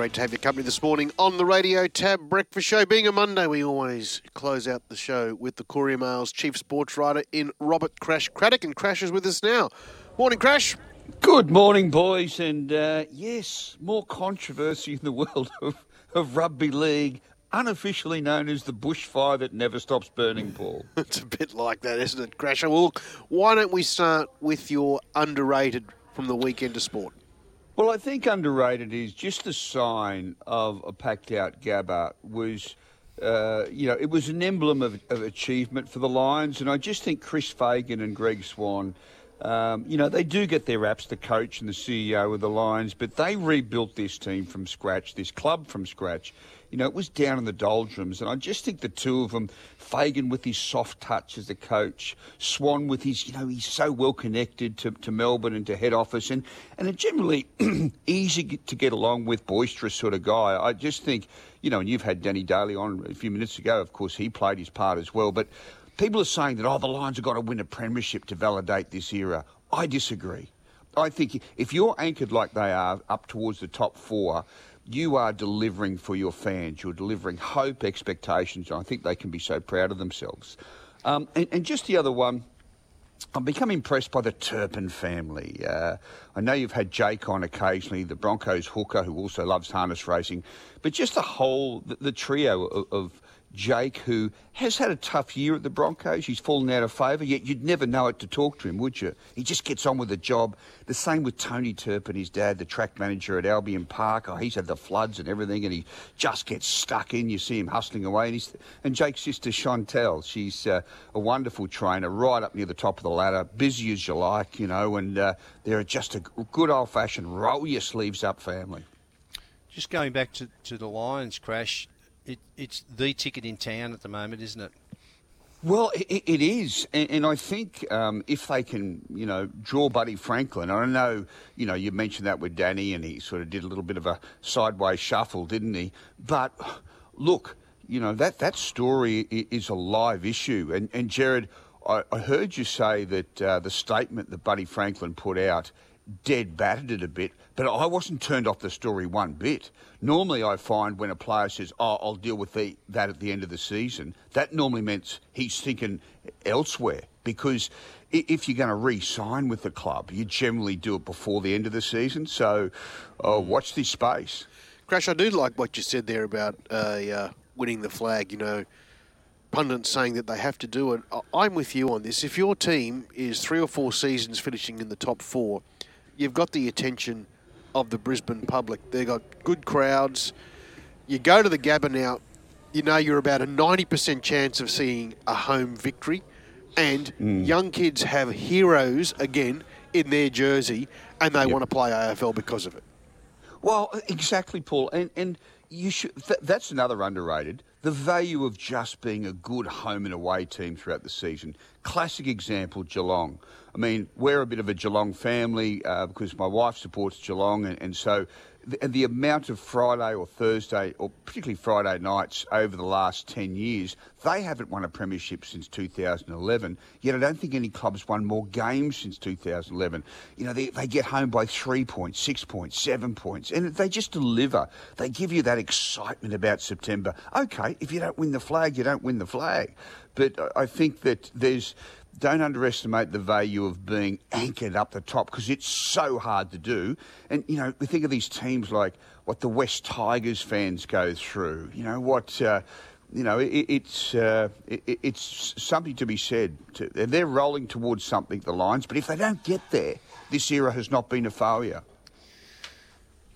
Great to have your company this morning on the Radio Tab Breakfast Show. Being a Monday, we always close out the show with the Courier Mail's chief sports writer in Robert Crash Craddock, and Crash is with us now. Morning, Crash. Good morning, boys, and uh, yes, more controversy in the world of, of rugby league, unofficially known as the bushfire that never stops burning, Paul. it's a bit like that, isn't it, Crash? Well, why don't we start with your underrated from the weekend of sport? Well, I think underrated is just the sign of a packed out Gabba was. Uh, you know, it was an emblem of, of, achievement for the Lions, and I just think Chris Fagan and Greg Swan, um, you know, they do get their raps, the coach and the CEO of the Lions, but they rebuilt this team from scratch, this club from scratch. You know, it was down in the doldrums, and I just think the two of them, Fagan with his soft touch as a coach, Swan with his, you know, he's so well connected to, to Melbourne and to head office, and, and a generally easy to get along with, boisterous sort of guy. I just think, you know, and you've had Danny Daly on a few minutes ago, of course, he played his part as well, but people are saying that, oh, the Lions have got to win a premiership to validate this era. I disagree. I think if you're anchored like they are up towards the top four, you are delivering for your fans. You're delivering hope, expectations, and I think they can be so proud of themselves. Um, and, and, just the other one, I've become impressed by the Turpin family. Uh, I know you've had Jake on occasionally, the Broncos hooker who also loves harness racing, but just the whole, the, the trio of, of Jake, who has had a tough year at the Broncos. He's fallen out of favour, yet you'd never know it to talk to him, would you? He just gets on with the job. The same with Tony Turpin, his dad, the track manager at Albion Park. Oh, he's had the floods and everything, and he just gets stuck in. You see him hustling away. And, he's, and Jake's sister, Chantel, she's uh, a wonderful trainer, right up near the top of the ladder, busy as you like, you know, and uh, they're just a good old fashioned roll your sleeves up family. Just going back to, to the Lions crash, it, it's the ticket in town at the moment, isn't it? Well, it, it is, and, and I think um, if they can, you know, draw Buddy Franklin. I know, you know, you mentioned that with Danny, and he sort of did a little bit of a sideways shuffle, didn't he? But look, you know that that story is a live issue, and and Jared, I, I heard you say that uh, the statement that Buddy Franklin put out dead battered it a bit, but I wasn't turned off the story one bit. Normally, I find when a player says, "Oh, I'll deal with the, that at the end of the season," that normally means he's thinking elsewhere because if you're going to re-sign with the club, you generally do it before the end of the season. So, uh, watch this space. Crash, I do like what you said there about uh, uh, winning the flag. You know, pundits saying that they have to do it. I'm with you on this. If your team is three or four seasons finishing in the top four you've got the attention of the Brisbane public. They've got good crowds. You go to the Gabba now, you know you're about a 90% chance of seeing a home victory. And mm. young kids have heroes again in their jersey and they yep. want to play AFL because of it. Well, exactly, Paul. And, and you should, th- that's another underrated. The value of just being a good home and away team throughout the season. Classic example, Geelong. I mean, we're a bit of a Geelong family uh, because my wife supports Geelong, and, and so the, the, amount of Friday or Thursday, or particularly Friday nights over the last 10 years, they haven't won a premiership since 2011. Yet I don't think any club's won more games since 2011. You know, they, they get home by three points, six points, seven points, and they just deliver. They give you that excitement about September. Okay, if you don't win the flag, you don't win the flag. But I think that there's don't underestimate the value of being anchored up the top because it's so hard to do. And, you know, we think of these teams like what the West Tigers fans go through, you know, what. Uh, you know, it, it's uh, it, it's something to be said. To, they're rolling towards something, the Lions, but if they don't get there, this era has not been a failure.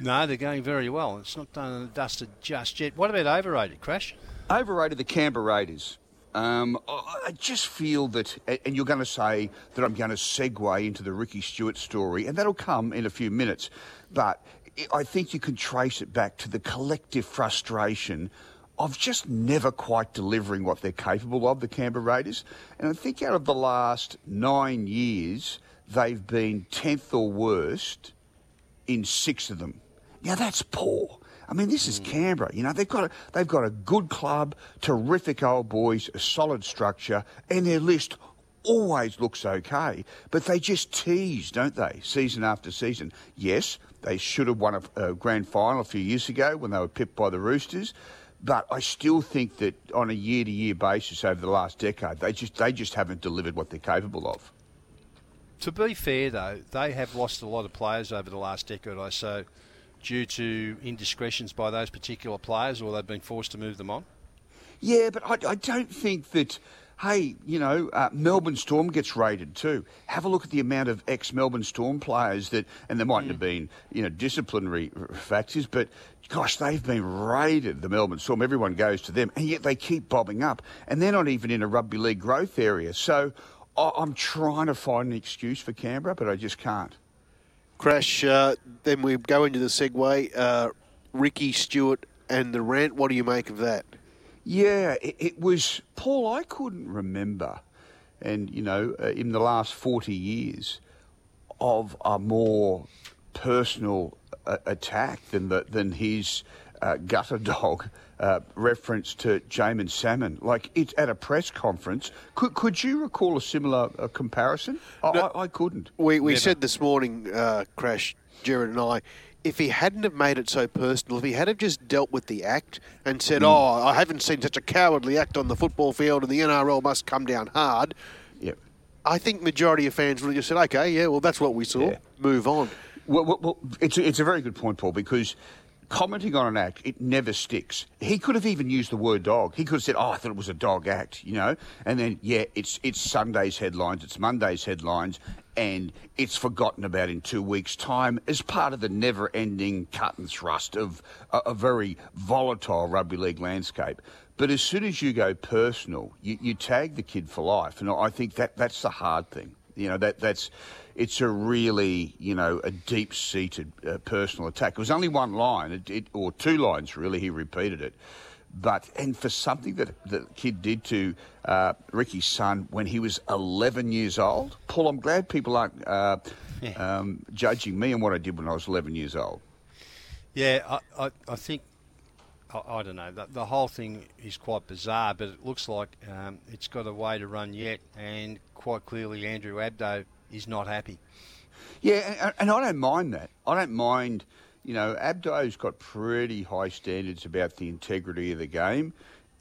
No, they're going very well. It's not done and dusted just yet. What about overrated, Crash? Overrated the Canberra Raiders. Um, I just feel that, and you're going to say that I'm going to segue into the Ricky Stuart story, and that'll come in a few minutes. But I think you can trace it back to the collective frustration of just never quite delivering what they're capable of, the Canberra Raiders. And I think out of the last nine years, they've been 10th or worst in six of them. Now, that's poor. I mean, this is hmm. Canberra. You know, they've got a, they've got a good club, terrific old boys, a solid structure, and their list always looks okay. But they just tease, don't they, season after season? Yes, They should have won a, a grand final a few years ago when they were pipped by the Roosters. But I still think that on a year-to-year basis over the last decade, they just they just haven't delivered what they're capable of. To be fair, though, they have lost a lot of players over the last decade or so due to indiscretions by those particular players, or they've been forced to move them on. Yeah, but I, I don't think that. Hey, you know, uh, Melbourne Storm gets raided too. Have a look at the amount of ex-Melbourne Storm players that, and there mightn't mm. have been, you know, disciplinary factors, but gosh, they've been raided. the Melbourne Storm. Everyone goes to them, and yet they keep bobbing up, and they're not even in a rugby league growth area. So I'm trying to find an excuse for Canberra, but I just can't. Crash, uh, then we go into the segue. Uh, Ricky Stuart and the rant. What do you make of that? Yeah, it, it was Paul. I couldn't remember, and you know, uh, in the last forty years, of a more personal uh, attack than the, than his uh, gutter dog uh, reference to Jaeman Salmon. Like it's at a press conference. Could could you recall a similar uh, comparison? I, no, I, I, couldn't. We we Never. said this morning, uh, Crash, Jared and I if he hadn't have made it so personal, if he had have just dealt with the act and said, mm. "Oh, I haven't seen such a cowardly act on the football field, and the NRL must come down hard," yep. I think majority of fans would have just said, "Okay, yeah, well, that's what we saw. Yeah. Move on." Well, well, well, it's a, it's a very good point, Paul, because commenting on an act, it never sticks. He could have even used the word dog. He could have said, "Oh, I thought it was a dog act," you know. And then, yeah, it's it's Sunday's headlines, it's Monday's headlines, and it's forgotten about in two weeks' time as part of the never-ending cut and thrust of a, a very volatile rugby league landscape. But as soon as you go personal, you, you tag the kid for life, and I think that that's the hard thing. You know that that's it's a really, you know, a deep seated uh, personal attack. It was only one line, it, it, or two lines, really, he repeated it. But, and for something that the kid did to uh, Ricky's son when he was 11 years old, Paul, I'm glad people aren't uh, yeah. um, judging me on what I did when I was 11 years old. Yeah, I, I, I think I, don't know. The, the, whole thing is quite bizarre, but it looks like um, it's got a way to run yet, and quite clearly Andrew Abdo is not happy. Yeah, and, and I don't mind that. I don't mind, you know, Abdo's got pretty high standards about the integrity of the game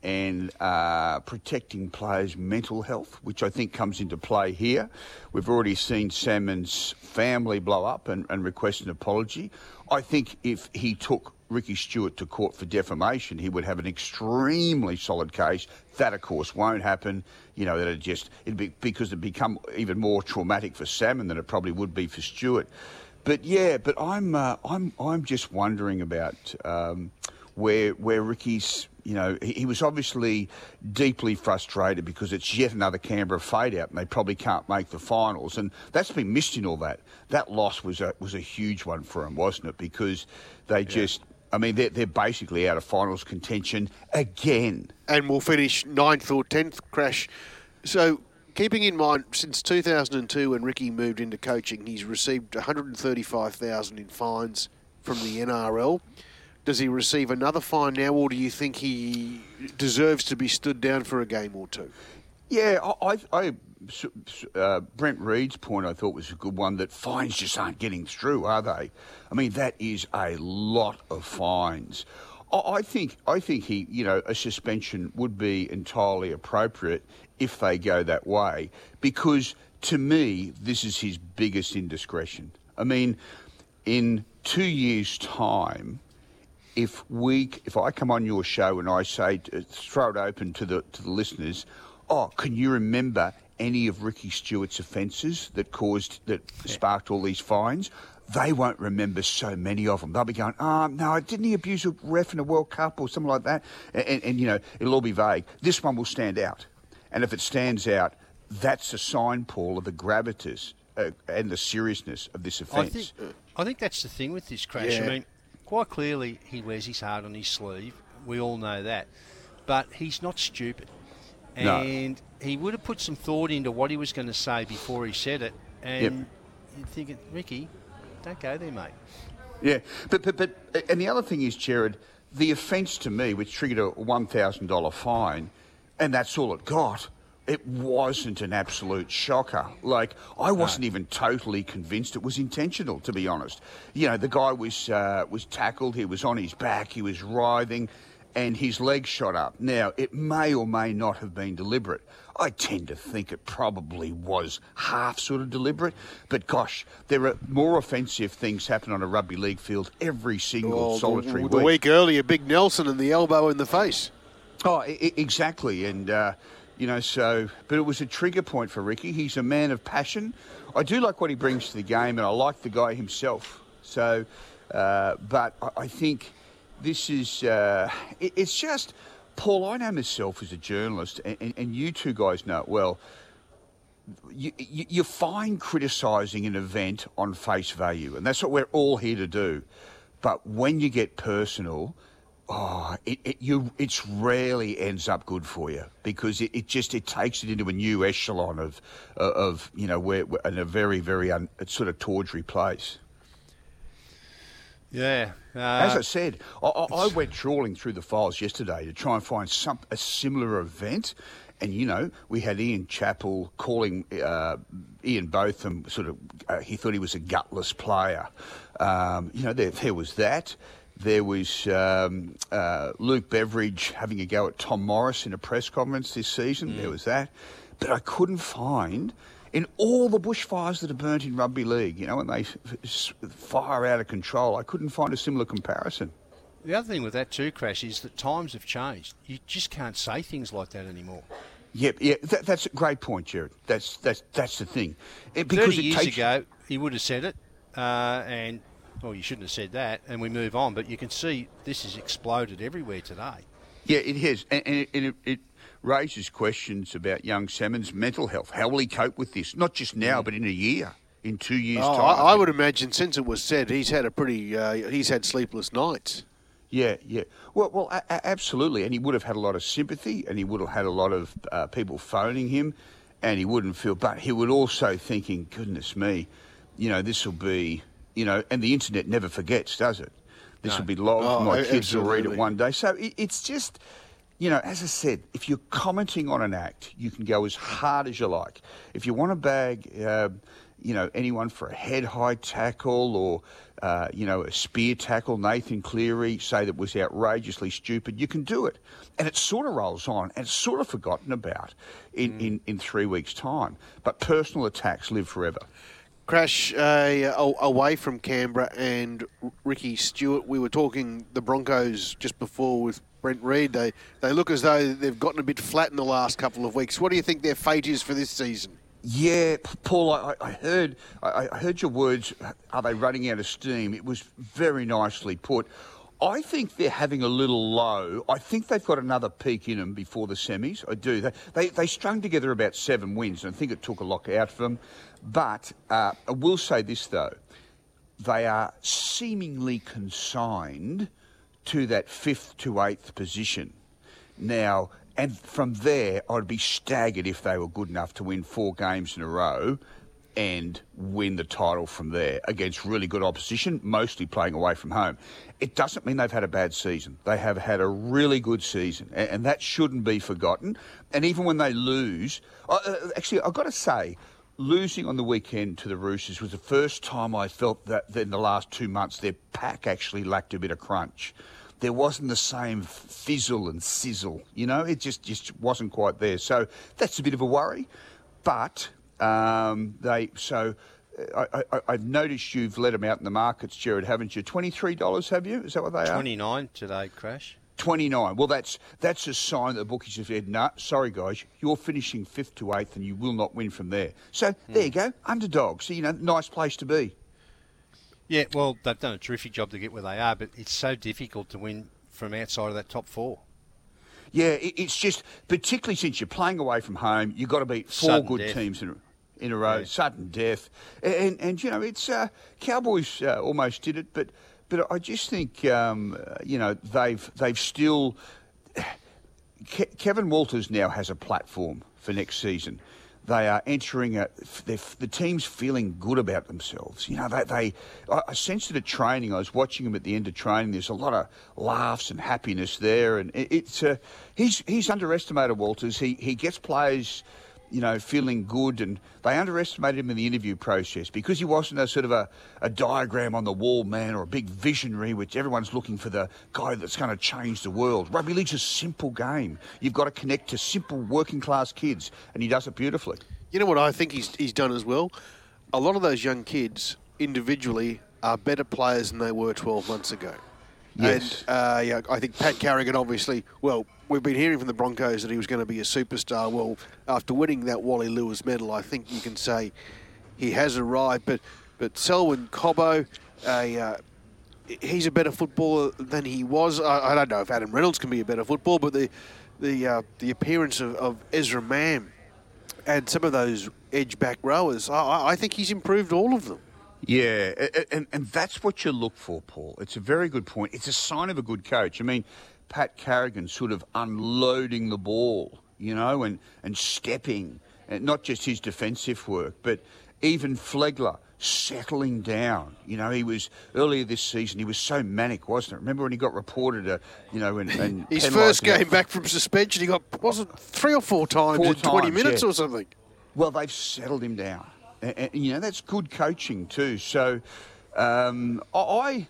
and uh, protecting players' mental health, which I think comes into play here. We've already seen Salmon's family blow up and, and request an apology. I think if he took Ricky Stuart to court for defamation, he would have an extremely solid case. That, of course, won't happen. You know, that it just it'd be because it'd become even more traumatic for Salmon than it probably would be for Stuart. But yeah, but I'm uh, I'm I'm just wondering about um, where where Ricky's. You know, he, he, was obviously deeply frustrated because it's yet another Canberra fade out, and they probably can't make the finals. And that's been missed in all that. That loss was a was a huge one for him, wasn't it? Because they yeah. just I mean, they're, they're basically out of finals contention again. And we'll finish ninth or tenth crash. So, keeping in mind, since 2002, when Ricky moved into coaching, he's received 135,000 in fines from the NRL. Does he receive another fine now, or do you think he deserves to be stood down for a game or two? Yeah, I, I, uh, Brent Read's point I thought was a good one that fines just aren't getting through, are they? I mean, that is a lot of fines. I think I think he, you know, a suspension would be entirely appropriate if they go that way, because to me, this is his biggest indiscretion. I mean, in two years' time, if we, if I come on your show and I say, throw it open to the to the listeners, oh, can you remember any of Ricky Stuart's offences that caused, that sparked all these fines? They won't remember so many of them. They'll be going, oh, no, didn't he abuse a ref in a World Cup or something like that? And, and, and you know, it'll all be vague. This one will stand out. And if it stands out, that's a sign, Paul, of the gravitas uh, and the seriousness of this offence. I think, I think that's the thing with this crash. Yeah. I mean, quite clearly he wears his heart on his sleeve. We all know that. But he's not stupid and no. he would have put some thought into what he was going to say before he said it. And yep. you're thinking, Ricky, don't go there, mate. Yeah, but, but but and the other thing is, Jared, the offence to me, which triggered a one thousand dollar fine, and that's all it got, it wasn't an absolute shocker. Like I wasn't no. even totally convinced it was intentional, to be honest. You know, the guy was uh, was tackled. He was on his back. He was writhing, and his leg shot up. Now it may or may not have been deliberate. I tend to think it probably was half sort of deliberate, but gosh, there are more offensive things happen on a rugby league field every single well, solitary the, the week. week earlier, Big Nelson and the elbow in the face. Oh, I- exactly, and. Uh, you know, so, but it was a trigger point for Ricky. He's a man of passion. I do like what he brings to the game, and I like the guy himself. So, uh, but I, I, think this is, uh, it, it's just, Paul, I know myself as a journalist, and, and, and you two guys know it well. You, you, you find criticising an event on face value, and that's what we're all here to do. But when you get personal, oh, it, it, you, it's rarely ends up good for you because it, it just it takes it into a new echelon of of you know where in a very very un, sort of tawdry place. Yeah. Uh, As I said, I, I, went trawling through the files yesterday to try and find some a similar event. And you know, we had Ian Chappell calling uh, Ian Botham sort of. Uh, he thought he was a gutless player. Um, you know, there, there was that. There was um, uh, Luke Beveridge having a go at Tom Morris in a press conference this season. Mm. There was that. But I couldn't find, in all the bushfires that are burnt in rugby league, you know, when they fire out of control, I couldn't find a similar comparison. The other thing with that too, Crash, is that times have changed. You just can't say things like that anymore. Yep, yeah, that, that's a great point, Jared. That's that's that's the thing. It, because Thirty years takes... ago, he would have said it, uh, and well, you shouldn't have said that, and we move on. But you can see this has exploded everywhere today. Yeah, it has, and, and it, it, raises questions about young Salmon's mental health. How will he cope with this? Not just now, mm. but in a year, in two years' oh, time. I, I, would imagine since it was said, he's had a pretty, uh, he's had sleepless nights. Yeah, yeah. Well, well, a- a- absolutely, and he would have had a lot of sympathy, and he would have had a lot of uh, people phoning him, and he wouldn't feel. But he would also thinking, "Goodness me, you know, this will be." you know, and the internet never forgets, does it? This no. will be logged. Oh, My kids absolutely. will read it one day. So it, it's just, you know, as I said, if you're commenting on an act, you can go as hard as you like. If you want to bag, uh, you know, anyone for a head high tackle or, uh, you know, a spear tackle, Nathan Cleary, say that was outrageously stupid, you can do it. And it sort of rolls on and it's sort of forgotten about in, mm. in, in three weeks' time. But personal attacks live forever. Crash uh, away from Canberra and Ricky Stuart. We were talking the Broncos just before with Brent Read. They they look as though they've gotten a bit flat in the last couple of weeks. What do you think their fate is for this season? Yeah, Paul, I, I heard I, heard your words. Are they running out of steam? It was very nicely put. I think they're having a little low. I think they've got another peak in them before the semis. I do. They, they, they strung together about seven wins, and I think it took a lot out for them. But uh, I will say this, though. They are seemingly consigned to that fifth to eighth position. Now, and from there, I'd be staggered if they were good enough to win four games in a row and win the title from there against really good opposition, mostly playing away from home. It doesn't mean they've had a bad season. They have had a really good season, and, that shouldn't be forgotten. And even when they lose, uh, actually, I've got to say, losing on the weekend to the Roosters was the first time I felt that in the last two months their pack actually lacked a bit of crunch. There wasn't the same fizzle and sizzle, you know, it just, just wasn't quite there. So that's a bit of a worry. But um, they so. I, have noticed you've let them out in the markets, Jared, haven't you? Twenty-three dollars, have you? Is that what they 29 are? Twenty-nine today, crash. Twenty-nine. Well, that's that's a sign that the bookies have said, "No, nah, sorry guys, you're finishing fifth to eighth, and you will not win from there." So mm. there you go, underdogs. So, you know, nice place to be. Yeah, well, they've done a terrific job to get where they are, but it's so difficult to win from outside of that top four. Yeah, it's just particularly since you're playing away from home, you've got to beat four Sudden good death. teams in in a row, yeah. sudden death, and and you know it's uh, Cowboys uh, almost did it, but but I just think um, you know they've they've still Ke- Kevin Walters now has a platform for next season. They are entering a, the team's feeling good about themselves. You know, they, they I sensed it at training. I was watching them at the end of training. There's a lot of laughs and happiness there, and it, it's uh, he's he's underestimated Walters. He he gets players you know, feeling good, and they underestimated him in the interview process because he wasn't a sort of a, a diagram on the wall man or a big visionary, which everyone's looking for the guy that's going to change the world. Rugby league's a simple game. You've got to connect to simple working class kids, and he does it beautifully. You know what I think he's, he's done as well? A lot of those young kids individually are better players than they were 12 months ago. Yes. And uh, yeah, I think Pat Carrigan obviously, well, we've been hearing from the Broncos that he was going to be a superstar. Well, after winning that Wally Lewis medal, I think you can say he has arrived. But but Selwyn Cobbo, uh, he's a better footballer than he was. I, I, don't know if Adam Reynolds can be a better footballer, but the the uh, the appearance of, of, Ezra Mam and some of those edge back rowers, I, I think he's improved all of them. Yeah, and, and that's what you look for, Paul. It's a very good point. It's a sign of a good coach. I mean, Pat Carrigan sort of unloading the ball, you know, and, and stepping, and not just his defensive work, but even Flegler settling down. You know, he was earlier this season. He was so manic, wasn't it? Remember when he got reported, uh, you know, when and, and his first game back from suspension, he got wasn't three or four times four in twenty minutes yeah. or something. Well, they've settled him down, and, and, you know that's good coaching too. So, um, I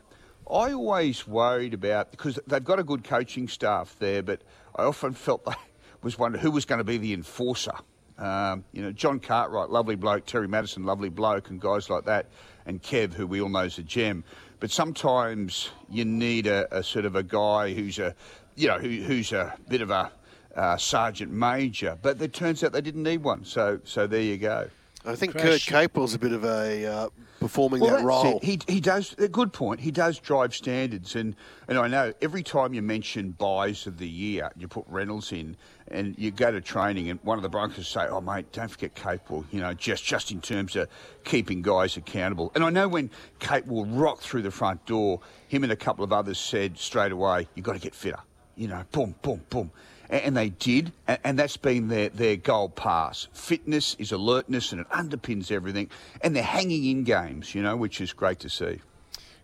I always worried about because they've got a good coaching staff there, but I often felt they was wondering who was going to be the enforcer. Um, you know, John Cartwright, lovely bloke, Terry Matterson, lovely bloke, and guys like that, and Kev, who we all know is a gem. But sometimes you need a, a sort of a guy who's a, you know, who, who's a bit of a uh, sergeant major. But it turns out they didn't need one. So, so there you go. I think Crash. Kurt Capewell's a bit of a uh, performing well, that role. It. He he does a good point. He does drive standards, and and I know every time you mention buys of the year, you put Reynolds in, and you go to training, and one of the Broncos say, "Oh mate, don't forget Capewell." You know, just just in terms of keeping guys accountable. And I know when Capewell rocked through the front door, him and a couple of others said straight away, "You have got to get fitter." You know, boom, boom, boom and they did, and that's been their, their goal pass. Fitness is alertness, and it underpins everything, and they're hanging in games, you know, which is great to see.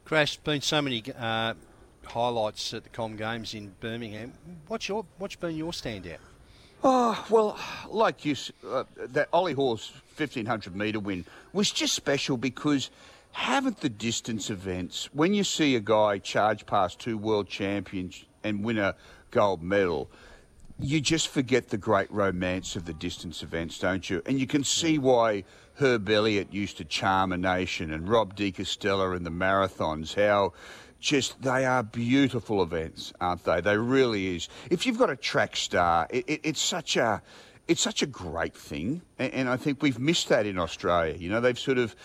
Crash, been so many uh, highlights at the Com Games in Birmingham. What's your what's been your standout? Oh well, like you, uh, that Ollie Hoare's fifteen hundred metre win was just special because haven't the distance events when you see a guy charge past two world champions and win a gold medal you just forget the great romance of the distance events, don't you? And you can see why Herb Elliott used to charm a nation and Rob De Castella in the marathons, how just they are beautiful events, aren't they? They really is. If you've got a track star, it, it, it's such a it's such a great thing, and, and, I think we've missed that in Australia. You know, they've sort of,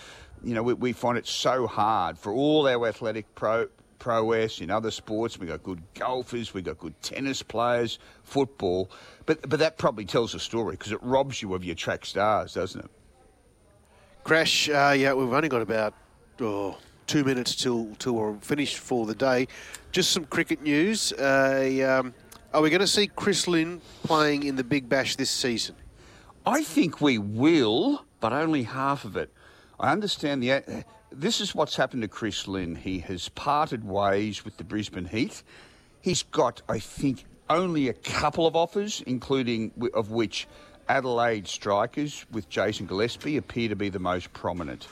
you know, we, we find it so hard for all our athletic pro prowess in other sports. We've got good golfers, we've got good tennis players, football. But, but that probably tells a story because it robs you of your track stars, doesn't it? Crash, uh, yeah, we've only got about oh, two minutes till, till we're finished for the day. Just some cricket news. Uh, um, are we going to see Chris Lynn playing in the Big Bash this season? I think we will, but only half of it. I understand the this is what's happened to Chris Lynn. He has parted ways with the Brisbane Heat. He's got, I think, only a couple of offers, including of which Adelaide strikers with Jason Gillespie appear to be the most prominent.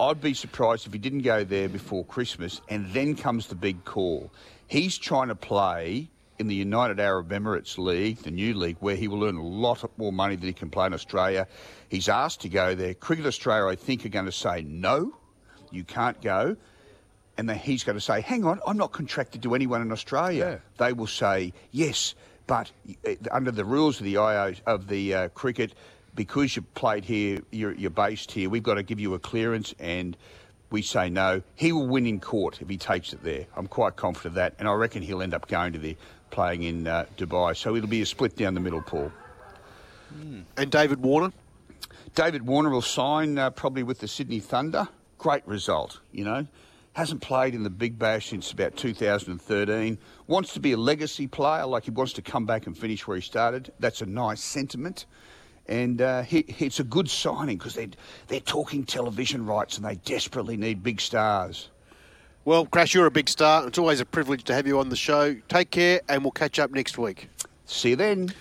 I'd be surprised if he didn't go there before Christmas, and then comes the big call. He's trying to play in the United Arab Emirates League, the new league, where he will earn a lot more money than he can play in Australia. He's asked to go there. Cricket Australia, I think, are going to say no you can't go. And then he's going to say, hang on, I'm not contracted to anyone in Australia. Yeah. They will say, yes, but uh, under the rules of the IO, of the uh, cricket, because you played here, you're, you're based here, we've got to give you a clearance and we say no. He will win in court if he takes it there. I'm quite confident of that. And I reckon he'll end up going to the playing in uh, Dubai. So it'll be a split down the middle, Paul. Mm. And David Warner? David Warner will sign uh, probably with the Sydney Thunder great result, you know. Hasn't played in the Big Bash since about 2013. Wants to be a legacy player, like he wants to come back and finish where he started. That's a nice sentiment. And uh, he, it's a good signing because they're, they're talking television rights and they desperately need big stars. Well, Crash, you're a big star. It's always a privilege to have you on the show. Take care, and we'll catch up next week. See you then.